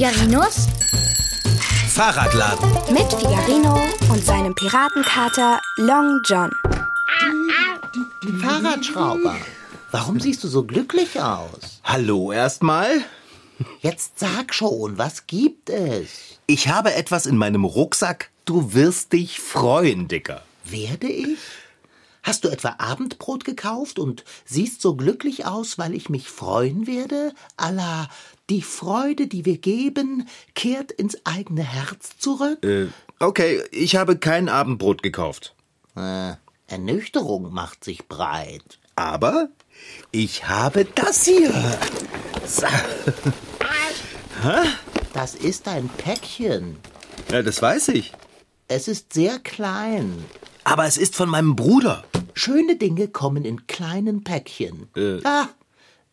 Figarinos Fahrradladen. mit Figarino und seinem Piratenkater Long John. Fahrradschrauber, warum siehst du so glücklich aus? Hallo erstmal. Jetzt sag schon, was gibt es? Ich habe etwas in meinem Rucksack. Du wirst dich freuen, Dicker. Werde ich? Hast du etwa Abendbrot gekauft und siehst so glücklich aus, weil ich mich freuen werde? Allah, die Freude, die wir geben, kehrt ins eigene Herz zurück? Äh, okay, ich habe kein Abendbrot gekauft. Äh, Ernüchterung macht sich breit. Aber ich habe das hier. So. Das ist ein Päckchen. Ja, das weiß ich. Es ist sehr klein. Aber es ist von meinem Bruder. Schöne Dinge kommen in kleinen Päckchen. Äh. Ah,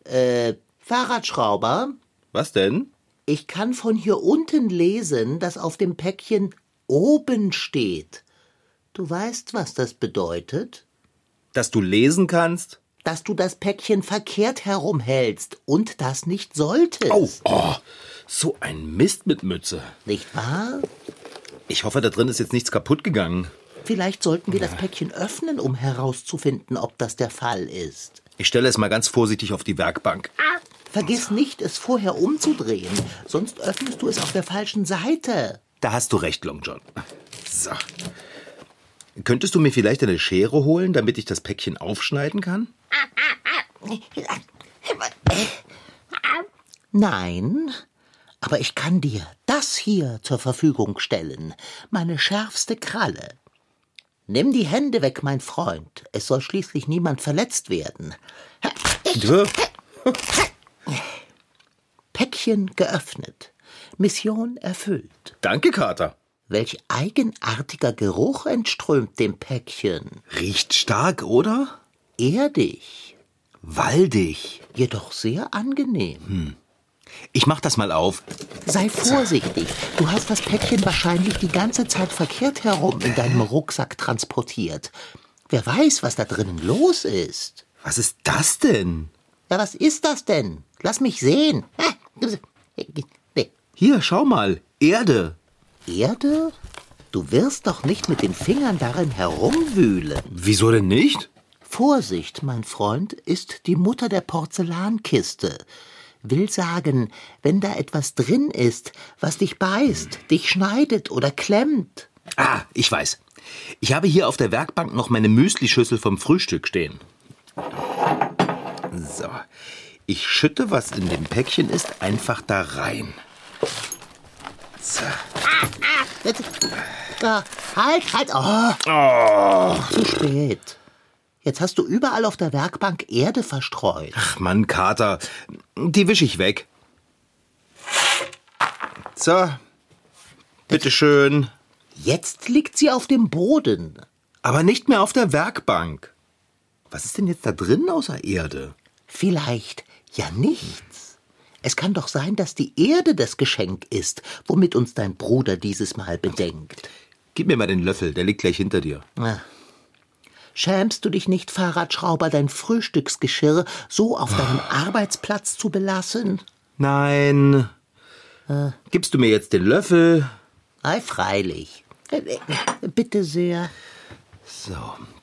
äh, Fahrradschrauber, Was denn? ich kann von hier unten lesen, dass auf dem Päckchen oben steht. Du weißt, was das bedeutet? Dass du lesen kannst? Dass du das Päckchen verkehrt herumhältst und das nicht solltest. Oh, oh, so ein Mist mit Mütze. Nicht wahr? Ich hoffe, da drin ist jetzt nichts kaputt gegangen. Vielleicht sollten wir das Päckchen öffnen, um herauszufinden, ob das der Fall ist. Ich stelle es mal ganz vorsichtig auf die Werkbank. Vergiss nicht, es vorher umzudrehen, sonst öffnest du es auf der falschen Seite. Da hast du recht, Long John. So. Könntest du mir vielleicht eine Schere holen, damit ich das Päckchen aufschneiden kann? Nein, aber ich kann dir das hier zur Verfügung stellen, meine schärfste Kralle. Nimm die Hände weg, mein Freund. Es soll schließlich niemand verletzt werden. Dö. Päckchen geöffnet. Mission erfüllt. Danke, Kater. Welch eigenartiger Geruch entströmt dem Päckchen. Riecht stark, oder? Erdig, Waldig. jedoch sehr angenehm. Ich mach das mal auf. Sei vorsichtig. Du hast das Päckchen wahrscheinlich die ganze Zeit verkehrt herum in deinem Rucksack transportiert. Wer weiß, was da drinnen los ist. Was ist das denn? Ja, was ist das denn? Lass mich sehen. Nee. Hier, schau mal. Erde. Erde? Du wirst doch nicht mit den Fingern darin herumwühlen. Wieso denn nicht? Vorsicht, mein Freund, ist die Mutter der Porzellankiste. Will sagen, wenn da etwas drin ist, was dich beißt, dich schneidet oder klemmt. Ah, ich weiß. Ich habe hier auf der Werkbank noch meine Müslischüssel vom Frühstück stehen. So. Ich schütte, was in dem Päckchen ist, einfach da rein. So. Ah, halt, halt. Oh, zu spät. Jetzt hast du überall auf der Werkbank Erde verstreut. Ach Mann, Kater. Die wische ich weg. So. Bitteschön. Jetzt liegt sie auf dem Boden. Aber nicht mehr auf der Werkbank. Was ist denn jetzt da drin außer Erde? Vielleicht ja nichts. Es kann doch sein, dass die Erde das Geschenk ist, womit uns dein Bruder dieses Mal bedenkt. Gib mir mal den Löffel, der liegt gleich hinter dir. Ah. Schämst du dich nicht, Fahrradschrauber, dein Frühstücksgeschirr so auf deinem Arbeitsplatz zu belassen? Nein. Gibst du mir jetzt den Löffel? Ei, freilich. Äh, äh, Bitte sehr. So,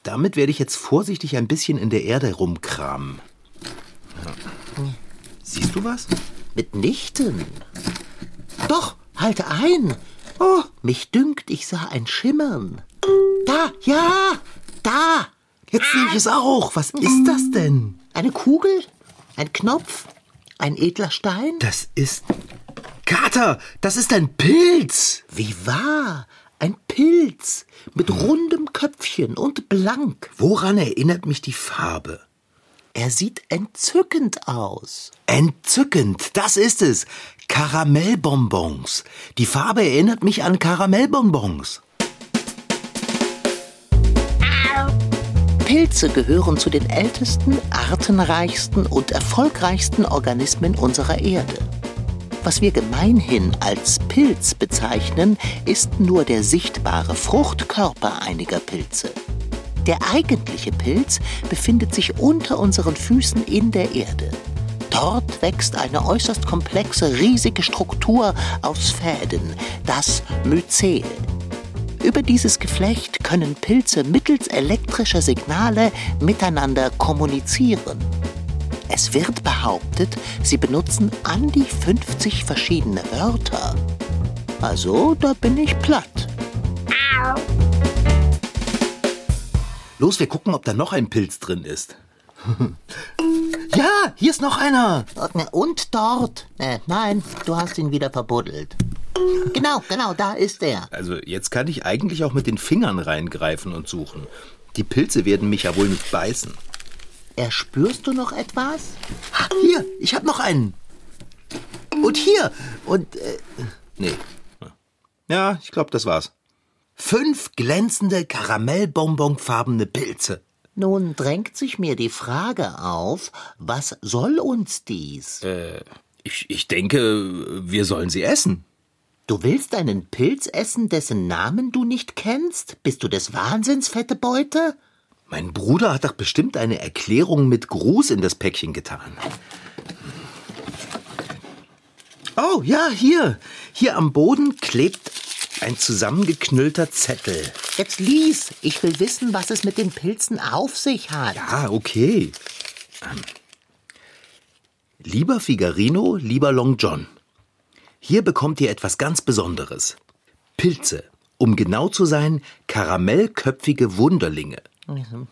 damit werde ich jetzt vorsichtig ein bisschen in der Erde rumkramen. Siehst du was? Mitnichten. Doch, halte ein. Oh, mich dünkt, ich sah ein Schimmern. Da, ja, da. Jetzt sehe ich es auch. Was ist das denn? Eine Kugel? Ein Knopf? Ein edler Stein? Das ist. Kater, das ist ein Pilz. Wie wahr? Ein Pilz mit rundem Köpfchen und blank. Woran erinnert mich die Farbe? Er sieht entzückend aus. Entzückend, das ist es. Karamellbonbons. Die Farbe erinnert mich an Karamellbonbons. Pilze gehören zu den ältesten, artenreichsten und erfolgreichsten Organismen unserer Erde. Was wir gemeinhin als Pilz bezeichnen, ist nur der sichtbare Fruchtkörper einiger Pilze. Der eigentliche Pilz befindet sich unter unseren Füßen in der Erde. Dort wächst eine äußerst komplexe, riesige Struktur aus Fäden, das Myzel. Über dieses Geflecht können Pilze mittels elektrischer Signale miteinander kommunizieren. Es wird behauptet, sie benutzen an die 50 verschiedene Wörter. Also, da bin ich platt. Los, wir gucken, ob da noch ein Pilz drin ist. ja, hier ist noch einer. Und dort. Äh, nein, du hast ihn wieder verbuddelt. Genau, genau, da ist er. Also jetzt kann ich eigentlich auch mit den Fingern reingreifen und suchen. Die Pilze werden mich ja wohl nicht beißen. Erspürst du noch etwas? Hier, ich hab noch einen. Und hier. Und, äh, nee. Ja, ich glaube, das war's. Fünf glänzende, karamellbonbonfarbene Pilze. Nun drängt sich mir die Frage auf, was soll uns dies? Äh, ich, ich denke, wir sollen sie essen. Du willst einen Pilz essen, dessen Namen du nicht kennst? Bist du des Wahnsinns, fette Beute? Mein Bruder hat doch bestimmt eine Erklärung mit Gruß in das Päckchen getan. Oh, ja, hier. Hier am Boden klebt ein zusammengeknüllter Zettel. Jetzt lies. Ich will wissen, was es mit den Pilzen auf sich hat. Ja, okay. Ähm. Lieber Figarino, lieber Long John. Hier bekommt ihr etwas ganz Besonderes. Pilze. Um genau zu sein, karamellköpfige Wunderlinge.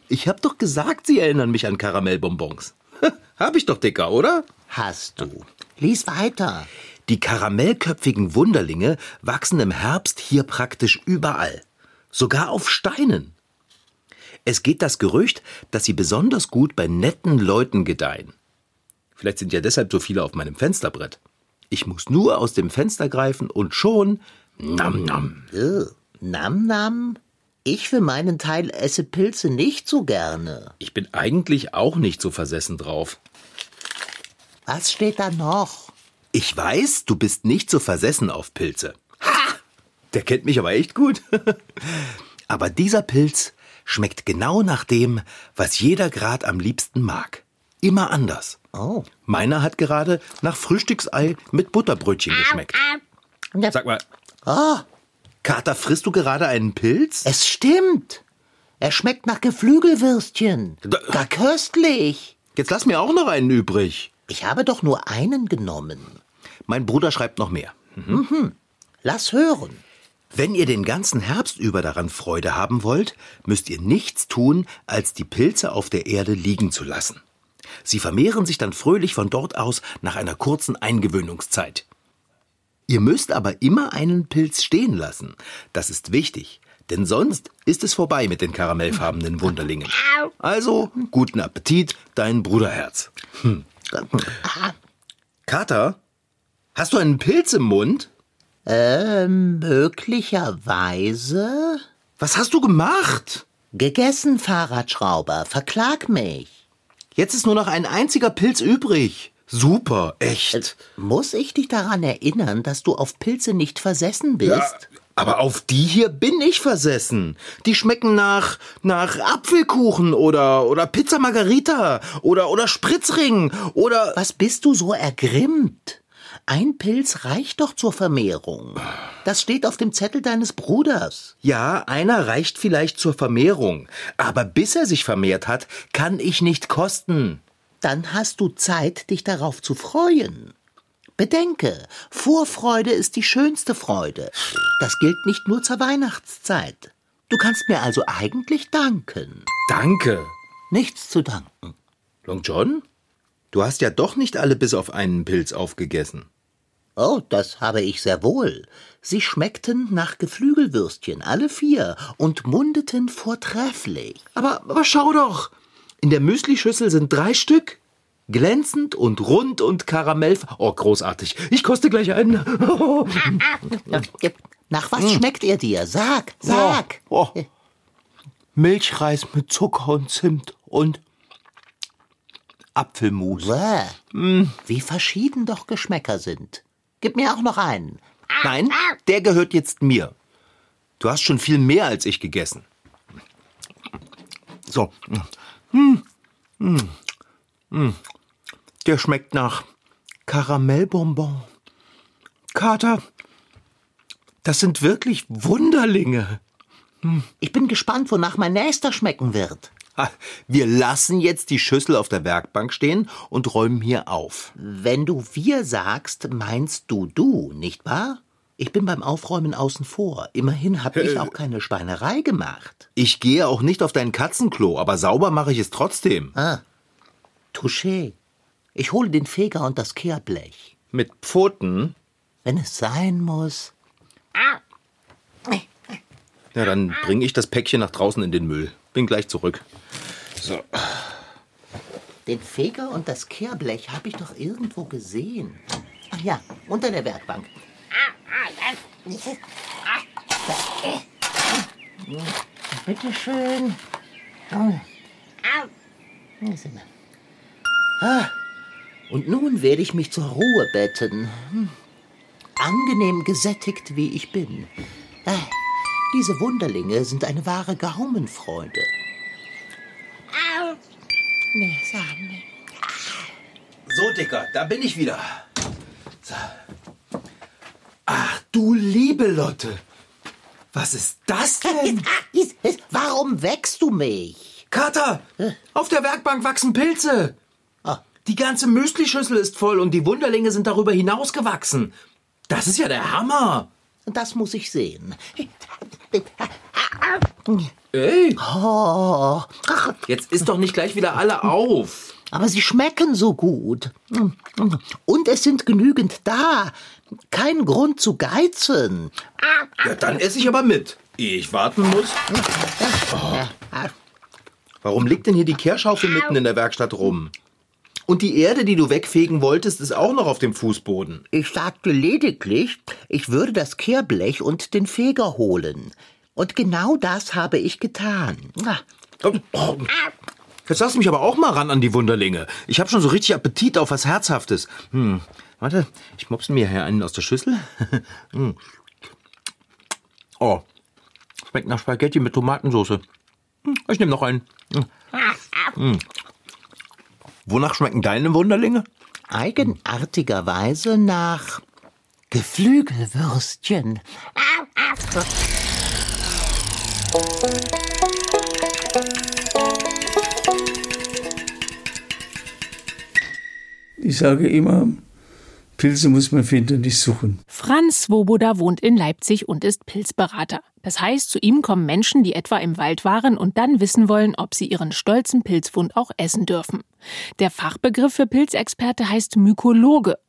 Ich hab doch gesagt, sie erinnern mich an Karamellbonbons. hab ich doch, Dicker, oder? Hast du. Lies weiter. Die karamellköpfigen Wunderlinge wachsen im Herbst hier praktisch überall, sogar auf Steinen. Es geht das Gerücht, dass sie besonders gut bei netten Leuten gedeihen. Vielleicht sind ja deshalb so viele auf meinem Fensterbrett. Ich muss nur aus dem Fenster greifen und schon nam nam. Äh, nam nam? Ich für meinen Teil esse Pilze nicht so gerne. Ich bin eigentlich auch nicht so versessen drauf. Was steht da noch? Ich weiß, du bist nicht so versessen auf Pilze. Ha! Der kennt mich aber echt gut. aber dieser Pilz schmeckt genau nach dem, was jeder grad am liebsten mag. Immer anders. Oh. Meiner hat gerade nach Frühstücksei mit Butterbrötchen geschmeckt. Sag mal. Oh. Kater, frisst du gerade einen Pilz? Es stimmt. Er schmeckt nach Geflügelwürstchen. Da, Gar köstlich. Jetzt lass mir auch noch einen übrig. Ich habe doch nur einen genommen. Mein Bruder schreibt noch mehr. Mhm. Mhm. Lass hören. Wenn ihr den ganzen Herbst über daran Freude haben wollt, müsst ihr nichts tun, als die Pilze auf der Erde liegen zu lassen. Sie vermehren sich dann fröhlich von dort aus nach einer kurzen Eingewöhnungszeit. Ihr müsst aber immer einen Pilz stehen lassen. Das ist wichtig, denn sonst ist es vorbei mit den karamellfarbenen Wunderlingen. Also, guten Appetit, dein Bruderherz. Hm. Kater, hast du einen Pilz im Mund? Äh, möglicherweise. Was hast du gemacht? Gegessen, Fahrradschrauber. Verklag mich. Jetzt ist nur noch ein einziger Pilz übrig. Super, echt. Äh, muss ich dich daran erinnern, dass du auf Pilze nicht versessen bist? Ja, aber auf die hier bin ich versessen. Die schmecken nach nach Apfelkuchen oder oder Pizza Margarita oder oder Spritzring oder Was bist du so ergrimmt? Ein Pilz reicht doch zur Vermehrung. Das steht auf dem Zettel deines Bruders. Ja, einer reicht vielleicht zur Vermehrung, aber bis er sich vermehrt hat, kann ich nicht kosten. Dann hast du Zeit, dich darauf zu freuen. Bedenke, Vorfreude ist die schönste Freude. Das gilt nicht nur zur Weihnachtszeit. Du kannst mir also eigentlich danken. Danke. Nichts zu danken. Long John? Du hast ja doch nicht alle bis auf einen Pilz aufgegessen. Oh, das habe ich sehr wohl. Sie schmeckten nach Geflügelwürstchen, alle vier, und mundeten vortrefflich. Aber, aber schau doch! In der Müslischüssel sind drei Stück. Glänzend und rund und Karamell. Oh, großartig. Ich koste gleich einen. Nach was hm. schmeckt er dir? Sag, sag. Oh, oh. Milchreis mit Zucker und Zimt und Apfelmus. Mm. Wie verschieden doch Geschmäcker sind. Gib mir auch noch einen. Nein, der gehört jetzt mir. Du hast schon viel mehr als ich gegessen. So. Mm. Mm. Der schmeckt nach Karamellbonbon. Kater, das sind wirklich Wunderlinge. Ich bin gespannt, wonach mein nächster schmecken wird. Ha, Wir lassen jetzt die Schüssel auf der Werkbank stehen und räumen hier auf. Wenn du wir sagst, meinst du du, nicht wahr? Ich bin beim Aufräumen außen vor. Immerhin habe ich auch keine Schweinerei gemacht. Ich gehe auch nicht auf dein Katzenklo, aber sauber mache ich es trotzdem. Ah, Touché. Ich hole den Feger und das Kehrblech. Mit Pfoten? Wenn es sein muss. Ja, dann bringe ich das Päckchen nach draußen in den Müll. Bin gleich zurück. So. Den Feger und das Kehrblech habe ich doch irgendwo gesehen. Ach ja, unter der Werkbank. Bitte schön. Hier sind wir. Ah, und nun werde ich mich zur Ruhe betten. Hm. Angenehm gesättigt, wie ich bin. Ah, diese Wunderlinge sind eine wahre Gaumenfreude. Nee, sagen wir. So, Dicker, da bin ich wieder. So. Ach, du liebe Lotte. Was ist das denn? Warum wächst du mich? Kater, auf der Werkbank wachsen Pilze. Ah. Die ganze Müslischüssel ist voll und die Wunderlinge sind darüber hinausgewachsen. Das ist ja der Hammer. Das muss ich sehen. Ey, Oh, jetzt ist doch nicht gleich wieder alle auf. aber sie schmecken so gut. Und es sind genügend da. Kein Grund zu geizen. Ja, dann esse ich aber mit. Ehe ich warten muss. Warum liegt denn hier die Kehrschaufel mitten in der Werkstatt rum? Und die Erde, die du wegfegen wolltest, ist auch noch auf dem Fußboden. Ich sagte lediglich, ich würde das Kehrblech und den Feger holen. Und genau das habe ich getan. Ah, Oh, Jetzt lass mich aber auch mal ran an die Wunderlinge. Ich habe schon so richtig Appetit auf was Herzhaftes. Hm. Warte, ich mopse mir hier einen aus der Schüssel. Hm. Oh, schmeckt nach Spaghetti mit Tomatensauce. Hm, Ich nehme noch einen. Hm. Wonach schmecken deine Wunderlinge? Eigenartigerweise nach Geflügelwürstchen. Ich sage immer, Pilze muss man finden, nicht suchen. Franz Swoboda wohnt in Leipzig und ist Pilzberater. Das heißt, zu ihm kommen Menschen, die etwa im Wald waren und dann wissen wollen, ob sie ihren stolzen Pilzfund auch essen dürfen. Der Fachbegriff für Pilzexperte heißt Mykologe.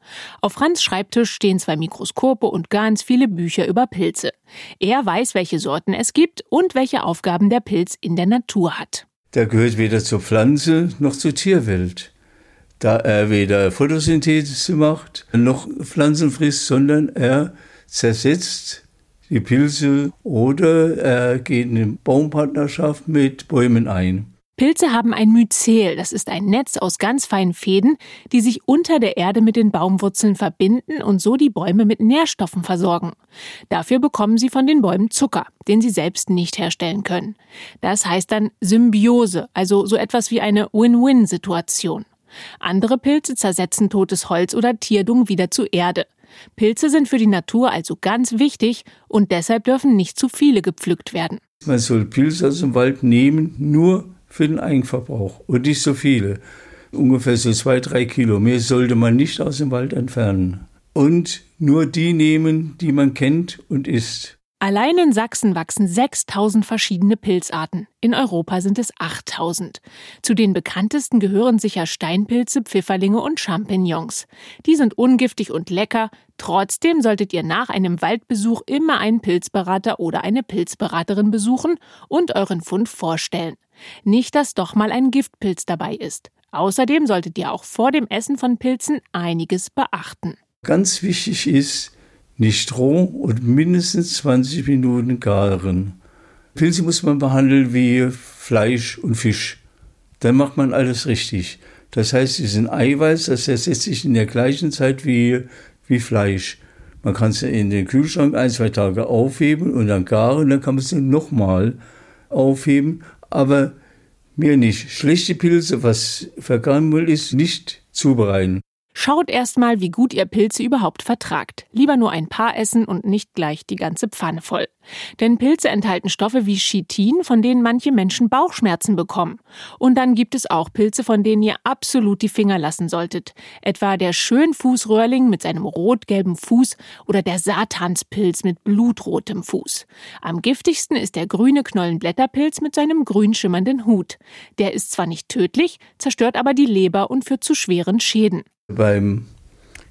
Auf Franz Schreibtisch stehen zwei Mikroskope und ganz viele Bücher über Pilze. Er weiß, welche Sorten es gibt und welche Aufgaben der Pilz in der Natur hat. Der gehört weder zur Pflanze noch zur Tierwelt. Da er weder Photosynthese macht noch Pflanzen frisst, sondern er zersetzt die Pilze oder er geht in eine Baumpartnerschaft mit Bäumen ein. Pilze haben ein Myzel, das ist ein Netz aus ganz feinen Fäden, die sich unter der Erde mit den Baumwurzeln verbinden und so die Bäume mit Nährstoffen versorgen. Dafür bekommen sie von den Bäumen Zucker, den sie selbst nicht herstellen können. Das heißt dann Symbiose, also so etwas wie eine Win-Win-Situation. Andere Pilze zersetzen totes Holz oder Tierdung wieder zu Erde. Pilze sind für die Natur also ganz wichtig und deshalb dürfen nicht zu viele gepflückt werden. Man soll Pilze aus dem Wald nehmen, nur für den Eigenverbrauch und nicht so viele. Ungefähr so zwei, drei Kilo. Mehr sollte man nicht aus dem Wald entfernen. Und nur die nehmen, die man kennt und isst. Allein in Sachsen wachsen 6000 verschiedene Pilzarten. In Europa sind es 8000. Zu den bekanntesten gehören sicher Steinpilze, Pfifferlinge und Champignons. Die sind ungiftig und lecker. Trotzdem solltet ihr nach einem Waldbesuch immer einen Pilzberater oder eine Pilzberaterin besuchen und euren Fund vorstellen. Nicht, dass doch mal ein Giftpilz dabei ist. Außerdem solltet ihr auch vor dem Essen von Pilzen einiges beachten. Ganz wichtig ist, nicht roh und mindestens 20 Minuten garen. Pilze muss man behandeln wie Fleisch und Fisch. Dann macht man alles richtig. Das heißt, sie sind Eiweiß, das ersetzt sich in der gleichen Zeit wie, wie Fleisch. Man kann sie in den Kühlschrank ein, zwei Tage aufheben und dann garen, dann kann man sie nochmal aufheben. Aber mehr nicht. Schlechte Pilze, was vergangen ist, nicht zubereiten. Schaut erstmal, wie gut ihr Pilze überhaupt vertragt. Lieber nur ein paar essen und nicht gleich die ganze Pfanne voll. Denn Pilze enthalten Stoffe wie Chitin, von denen manche Menschen Bauchschmerzen bekommen. Und dann gibt es auch Pilze, von denen ihr absolut die Finger lassen solltet. Etwa der Schönfußröhrling mit seinem rot-gelben Fuß oder der Satanspilz mit blutrotem Fuß. Am giftigsten ist der grüne Knollenblätterpilz mit seinem grün schimmernden Hut. Der ist zwar nicht tödlich, zerstört aber die Leber und führt zu schweren Schäden. Beim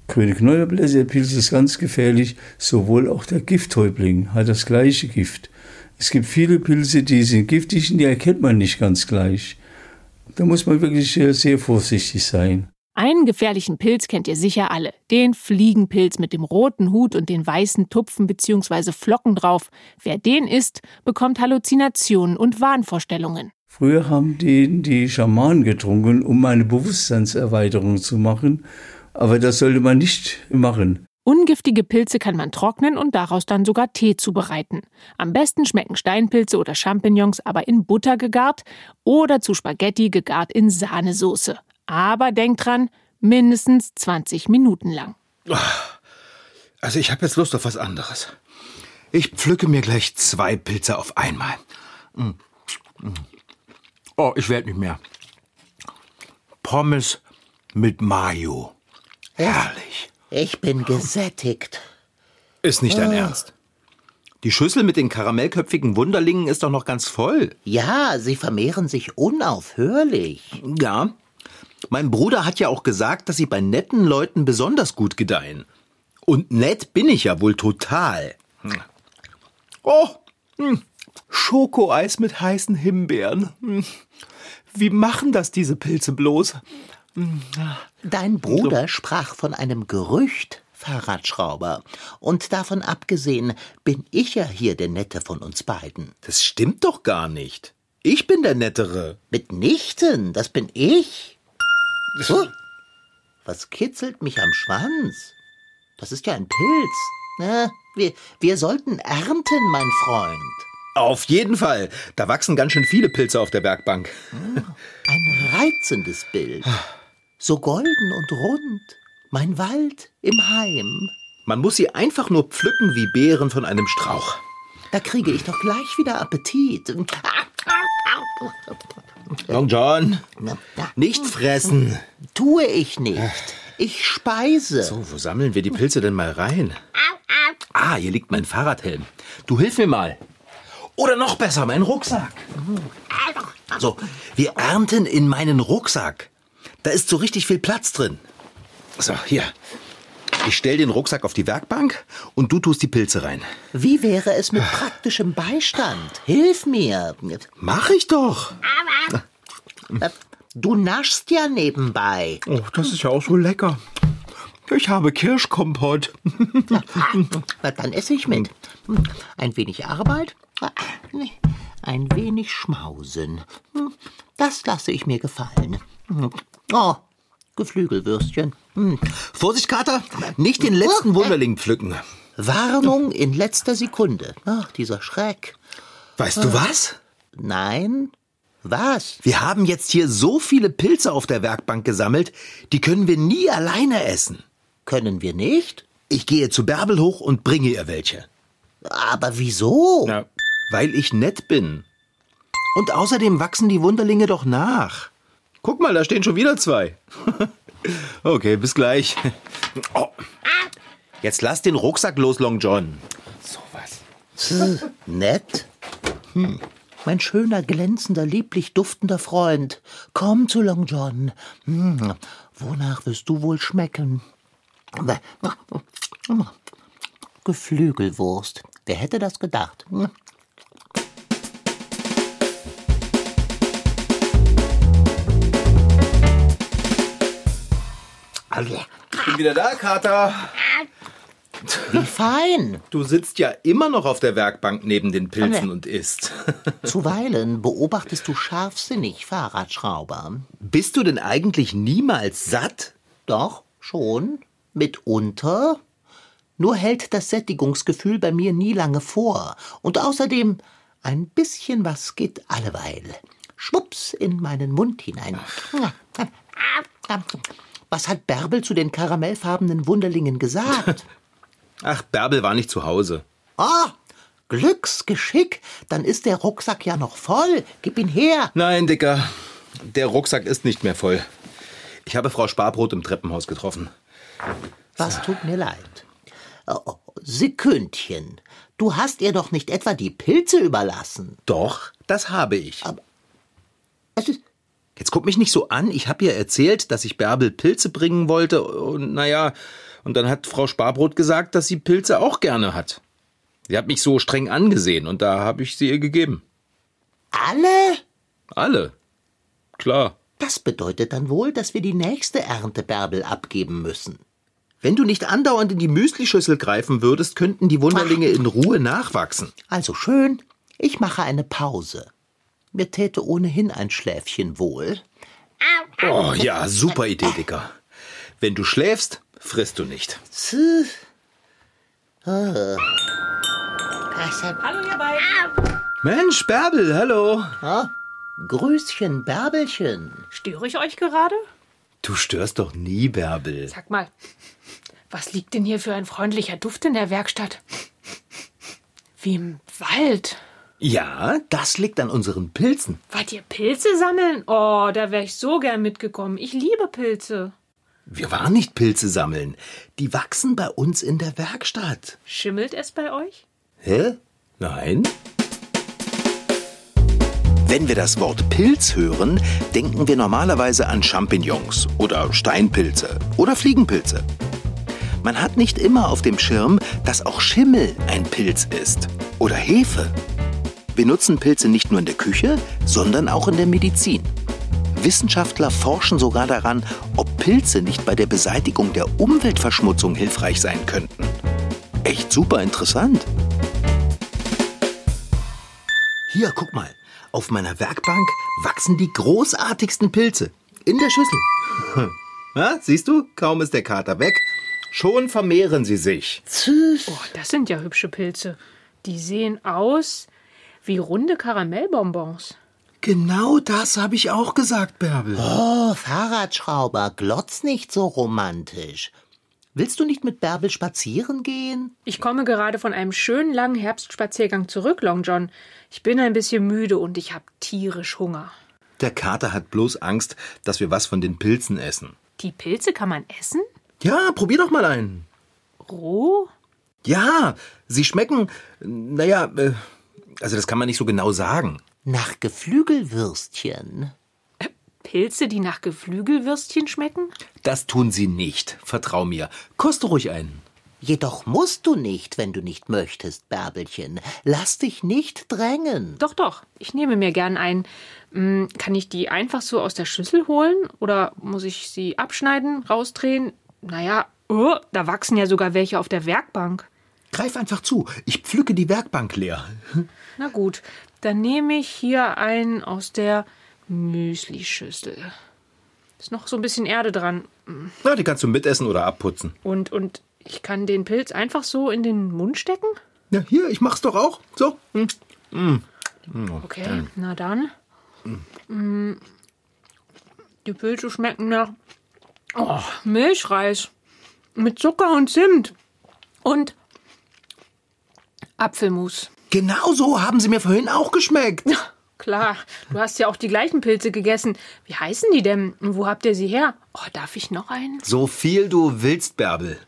grüne Knollenblätterpilz ist ganz gefährlich, sowohl auch der Gifthäuptling hat das gleiche Gift. Es gibt viele Pilze, die sind giftig und die erkennt man nicht ganz gleich. Da muss man wirklich sehr vorsichtig sein. Einen gefährlichen Pilz kennt ihr sicher alle. Den Fliegenpilz mit dem roten Hut und den weißen Tupfen bzw. Flocken drauf. Wer den isst, bekommt Halluzinationen und Wahnvorstellungen. Früher haben die die Schamanen getrunken, um eine Bewusstseinserweiterung zu machen, aber das sollte man nicht machen. Ungiftige Pilze kann man trocknen und daraus dann sogar Tee zubereiten. Am besten schmecken Steinpilze oder Champignons aber in Butter gegart oder zu Spaghetti gegart in Sahnesoße. Aber denkt dran, mindestens 20 Minuten lang. Also ich habe jetzt Lust auf was anderes. Ich pflücke mir gleich zwei Pilze auf einmal. Mm. Mm. Oh, ich werde nicht mehr. Pommes mit Mayo. Herrlich. Ich bin gesättigt. Ist nicht dein Ernst. Die Schüssel mit den karamellköpfigen Wunderlingen ist doch noch ganz voll. Ja, sie vermehren sich unaufhörlich. Ja. Mein Bruder hat ja auch gesagt, dass sie bei netten Leuten besonders gut gedeihen. Und nett bin ich ja wohl total. Hm. Oh, hm. Schokoeis mit heißen Himbeeren. Hm. Wie machen das diese Pilze bloß? Hm. Dein Bruder sprach von einem Gerücht, Fahrradschrauber. Und davon abgesehen bin ich ja hier der Nette von uns beiden. Das stimmt doch gar nicht. Ich bin der Nettere. Mitnichten, das bin ich. Huh. Was kitzelt mich am Schwanz? Das ist ja ein Pilz. Na, wir, wir sollten ernten, mein Freund. Auf jeden Fall. Da wachsen ganz schön viele Pilze auf der Werkbank. Ein reizendes Bild. So golden und rund. Mein Wald im Heim. Man muss sie einfach nur pflücken wie Beeren von einem Strauch. Da kriege ich doch gleich wieder Appetit. Long John, nicht fressen. Tue ich nicht. Ich speise. So, wo sammeln wir die Pilze denn mal rein? Ah, hier liegt mein Fahrradhelm. Du hilf mir mal. Oder noch besser, mein Rucksack. So, wir ernten in meinen Rucksack. Da ist so richtig viel Platz drin. So, hier. Ich stell den Rucksack auf die Werkbank und du tust die Pilze rein. Wie wäre es mit praktischem Beistand? Hilf mir. Mach ich doch. Du naschst ja nebenbei. Oh, das ist ja auch so lecker. Ich habe Kirschkompott. Na, dann esse ich mit. Ein wenig Arbeit, ein wenig Schmausen. Das lasse ich mir gefallen. Oh, Geflügelwürstchen. Hm. Vorsicht, Kater, nicht den letzten Wunderling pflücken. Warnung in letzter Sekunde. Ach, dieser Schreck. Weißt du was? Nein. Was? Wir haben jetzt hier so viele Pilze auf der Werkbank gesammelt, die können wir nie alleine essen. Können wir nicht? Ich gehe zu Bärbel hoch und bringe ihr welche. Aber wieso? Na, weil ich nett bin. Und außerdem wachsen die Wunderlinge doch nach. Guck mal, da stehen schon wieder zwei. okay, bis gleich. Oh. Jetzt lass den Rucksack los, Long John. So was. Nett? Hm. Mein schöner, glänzender, lieblich duftender Freund. Komm zu Long John. Hm. Wonach wirst du wohl schmecken? Geflügelwurst. Wer hätte das gedacht? Ich bin wieder da, Kater. Wie fein. Du sitzt ja immer noch auf der Werkbank neben den Pilzen und isst. Zuweilen beobachtest du scharfsinnig, Fahrradschrauber. Bist du denn eigentlich niemals satt? Doch, schon. Mitunter. Nur hält das Sättigungsgefühl bei mir nie lange vor. Und außerdem, ein bisschen was geht alleweil. Schwups in meinen Mund hinein. Was hat Bärbel zu den karamellfarbenen Wunderlingen gesagt? Ach, Bärbel war nicht zu Hause. Ah, Glücksgeschick. Dann ist der Rucksack ja noch voll. Gib ihn her. Nein, Dicker, der Rucksack ist nicht mehr voll. Ich habe Frau Sparbrot im Treppenhaus getroffen. Was tut mir leid? Oh, oh, Sekündchen. Du hast ihr doch nicht etwa die Pilze überlassen. Doch, das habe ich. Es ist, Jetzt guck mich nicht so an. Ich habe ihr erzählt, dass ich Bärbel Pilze bringen wollte. Und naja, und dann hat Frau Sparbrot gesagt, dass sie Pilze auch gerne hat. Sie hat mich so streng angesehen und da habe ich sie ihr gegeben. alle? Alle. Klar. Das bedeutet dann wohl, dass wir die nächste Ernte Bärbel abgeben müssen. Wenn du nicht andauernd in die Müslischüssel greifen würdest, könnten die Wunderlinge in Ruhe nachwachsen. Also schön, ich mache eine Pause. Mir täte ohnehin ein Schläfchen wohl. Oh ja, super Idee, Dicker. Wenn du schläfst, frisst du nicht. Hallo, ihr beiden. Mensch, Bärbel, hallo. Ah, Grüßchen, Bärbelchen. Störe ich euch gerade? Du störst doch nie, Bärbel. Sag mal, was liegt denn hier für ein freundlicher Duft in der Werkstatt? Wie im Wald. Ja, das liegt an unseren Pilzen. Wart ihr Pilze sammeln? Oh, da wäre ich so gern mitgekommen. Ich liebe Pilze. Wir waren nicht Pilze sammeln. Die wachsen bei uns in der Werkstatt. Schimmelt es bei euch? Hä? Nein? Wenn wir das Wort Pilz hören, denken wir normalerweise an Champignons oder Steinpilze oder Fliegenpilze. Man hat nicht immer auf dem Schirm, dass auch Schimmel ein Pilz ist oder Hefe. Wir nutzen Pilze nicht nur in der Küche, sondern auch in der Medizin. Wissenschaftler forschen sogar daran, ob Pilze nicht bei der Beseitigung der Umweltverschmutzung hilfreich sein könnten. Echt super interessant. Hier, guck mal. Auf meiner Werkbank wachsen die großartigsten Pilze. In der Schüssel. Na, siehst du? Kaum ist der Kater weg. Schon vermehren sie sich. Oh, das sind ja hübsche Pilze. Die sehen aus wie runde Karamellbonbons. Genau das habe ich auch gesagt, Bärbel. Oh, Fahrradschrauber, glotz nicht so romantisch. Willst du nicht mit Bärbel spazieren gehen? Ich komme gerade von einem schönen langen Herbstspaziergang zurück, Long John. Ich bin ein bisschen müde und ich habe tierisch Hunger. Der Kater hat bloß Angst, dass wir was von den Pilzen essen. Die Pilze kann man essen? Ja, probier doch mal einen. Roh? Ja, sie schmecken, naja, äh, also das kann man nicht so genau sagen. Nach Geflügelwürstchen. Pilze, die nach Geflügelwürstchen schmecken? Das tun sie nicht, vertrau mir. Koste ruhig einen. Jedoch musst du nicht, wenn du nicht möchtest, Bärbelchen. Lass dich nicht drängen. Doch, doch. Ich nehme mir gern einen. Hm, Kann ich die einfach so aus der Schüssel holen? Oder muss ich sie abschneiden, rausdrehen? Naja, oh, da wachsen ja sogar welche auf der Werkbank. Greif einfach zu, ich pflücke die Werkbank leer. Na gut, dann nehme ich hier einen aus der Müslischüssel. Ist noch so ein bisschen Erde dran. Na, die kannst du mitessen oder abputzen. Und, und ich kann den Pilz einfach so in den Mund stecken? Ja, hier, ich mach's doch auch. So. Hm. Okay, na dann. Die Pilze schmecken nach oh, Milchreis mit Zucker und Zimt und Apfelmus. Genau so haben sie mir vorhin auch geschmeckt. Klar, du hast ja auch die gleichen Pilze gegessen. Wie heißen die denn? Und wo habt ihr sie her? Oh, darf ich noch einen? So viel du willst, Bärbel.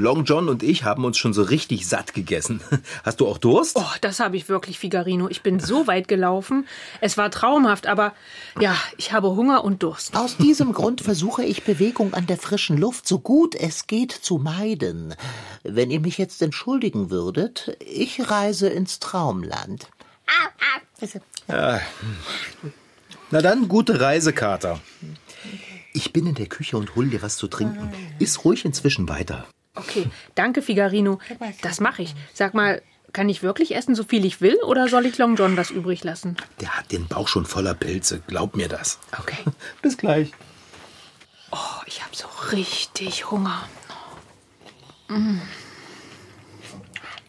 Long John und ich haben uns schon so richtig satt gegessen. Hast du auch Durst? Oh, das habe ich wirklich, Figarino. Ich bin so weit gelaufen. Es war traumhaft, aber ja, ich habe Hunger und Durst. Aus diesem Grund versuche ich Bewegung an der frischen Luft so gut es geht zu meiden. Wenn ihr mich jetzt entschuldigen würdet, ich reise ins Traumland. Na dann, gute Reise, Kater. Ich bin in der Küche und hol dir was zu trinken. Iss ruhig inzwischen weiter. Okay, danke, Figarino. Das mache ich. Sag mal, kann ich wirklich essen, so viel ich will, oder soll ich Long John was übrig lassen? Der hat den Bauch schon voller Pilze. Glaub mir das. Okay. Bis gleich. Oh, ich habe so richtig Hunger. Mm.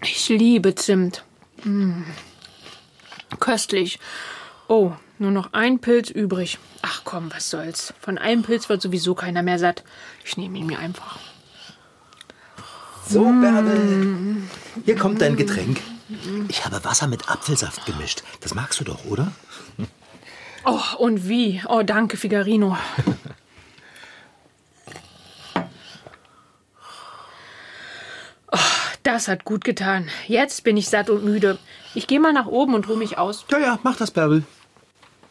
Ich liebe Zimt. Mm. Köstlich. Oh, nur noch ein Pilz übrig. Ach komm, was soll's. Von einem Pilz wird sowieso keiner mehr satt. Ich nehme ihn mir einfach. So, Bärbel. Hier kommt dein Getränk. Ich habe Wasser mit Apfelsaft gemischt. Das magst du doch, oder? Oh, und wie? Oh, danke, Figarino. Oh, das hat gut getan. Jetzt bin ich satt und müde. Ich gehe mal nach oben und ruhe mich aus. Ja, ja, mach das, Bärbel.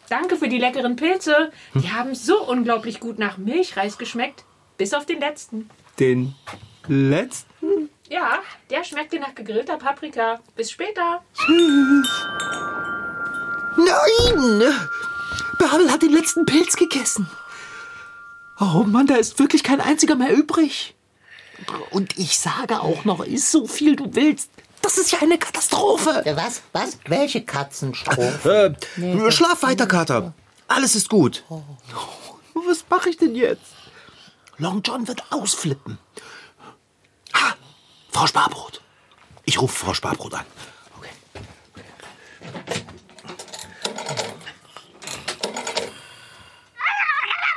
Danke für die leckeren Pilze. Die haben so unglaublich gut nach Milchreis geschmeckt. Bis auf den letzten. Den letzten? Ja, der schmeckte nach gegrillter Paprika. Bis später. Nein! Bärbel hat den letzten Pilz gegessen. Oh Mann, da ist wirklich kein einziger mehr übrig. Und ich sage auch noch, isst so viel du willst. Das ist ja eine Katastrophe. Äh, Was? Was? Welche Katzenstrophe? Äh, schlaf weiter, Kater. Alles ist gut. Was mache ich denn jetzt? Long John wird ausflippen. Frau Sparbrot. Ich rufe Frau Sparbrot an. Okay.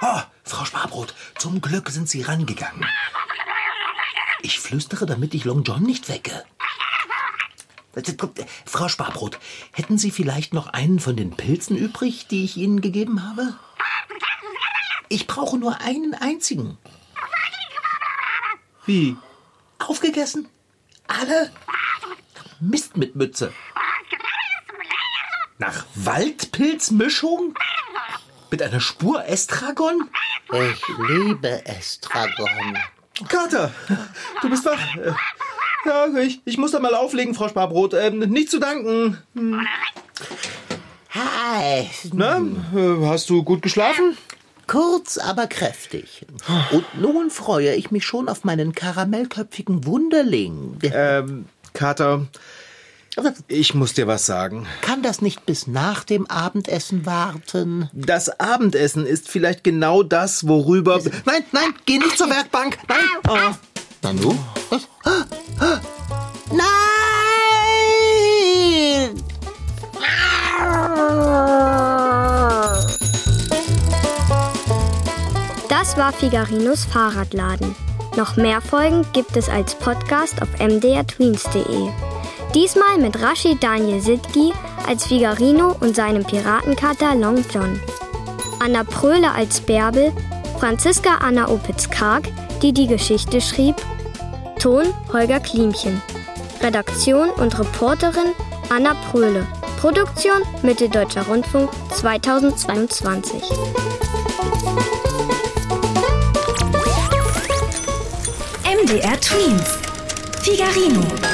Oh, Frau Sparbrot, zum Glück sind Sie rangegangen. Ich flüstere, damit ich Long John nicht wecke. Frau Sparbrot, hätten Sie vielleicht noch einen von den Pilzen übrig, die ich Ihnen gegeben habe? Ich brauche nur einen einzigen. Wie? Aufgegessen? Alle? Mist mit Mütze. Nach Waldpilzmischung? Mit einer Spur Estragon? Ich liebe Estragon. Kater, du bist wach. Ja, ich, ich muss da mal auflegen, Frau Sparbrot. Ähm, nicht zu danken. Hi. Na, äh, hast du gut geschlafen? Kurz, aber kräftig. Und nun freue ich mich schon auf meinen karamellköpfigen Wunderling. Ähm, Kater, ich muss dir was sagen. Kann das nicht bis nach dem Abendessen warten? Das Abendessen ist vielleicht genau das, worüber... Nein, nein, geh nicht zur Werkbank. Nein. Oh. Nanu? Was? Ah, ah. Nein! Das war Figarinos Fahrradladen. Noch mehr Folgen gibt es als Podcast auf mdrtweens.de. Diesmal mit Rashid Daniel Sidgi als Figarino und seinem Piratenkater Long John. Anna Pröhle als Bärbel, Franziska Anna Opitz-Karg, die die Geschichte schrieb, Ton Holger Klimchen. Redaktion und Reporterin Anna Pröhle. Produktion Mitteldeutscher Rundfunk 2022. MDR Twins. Figarino.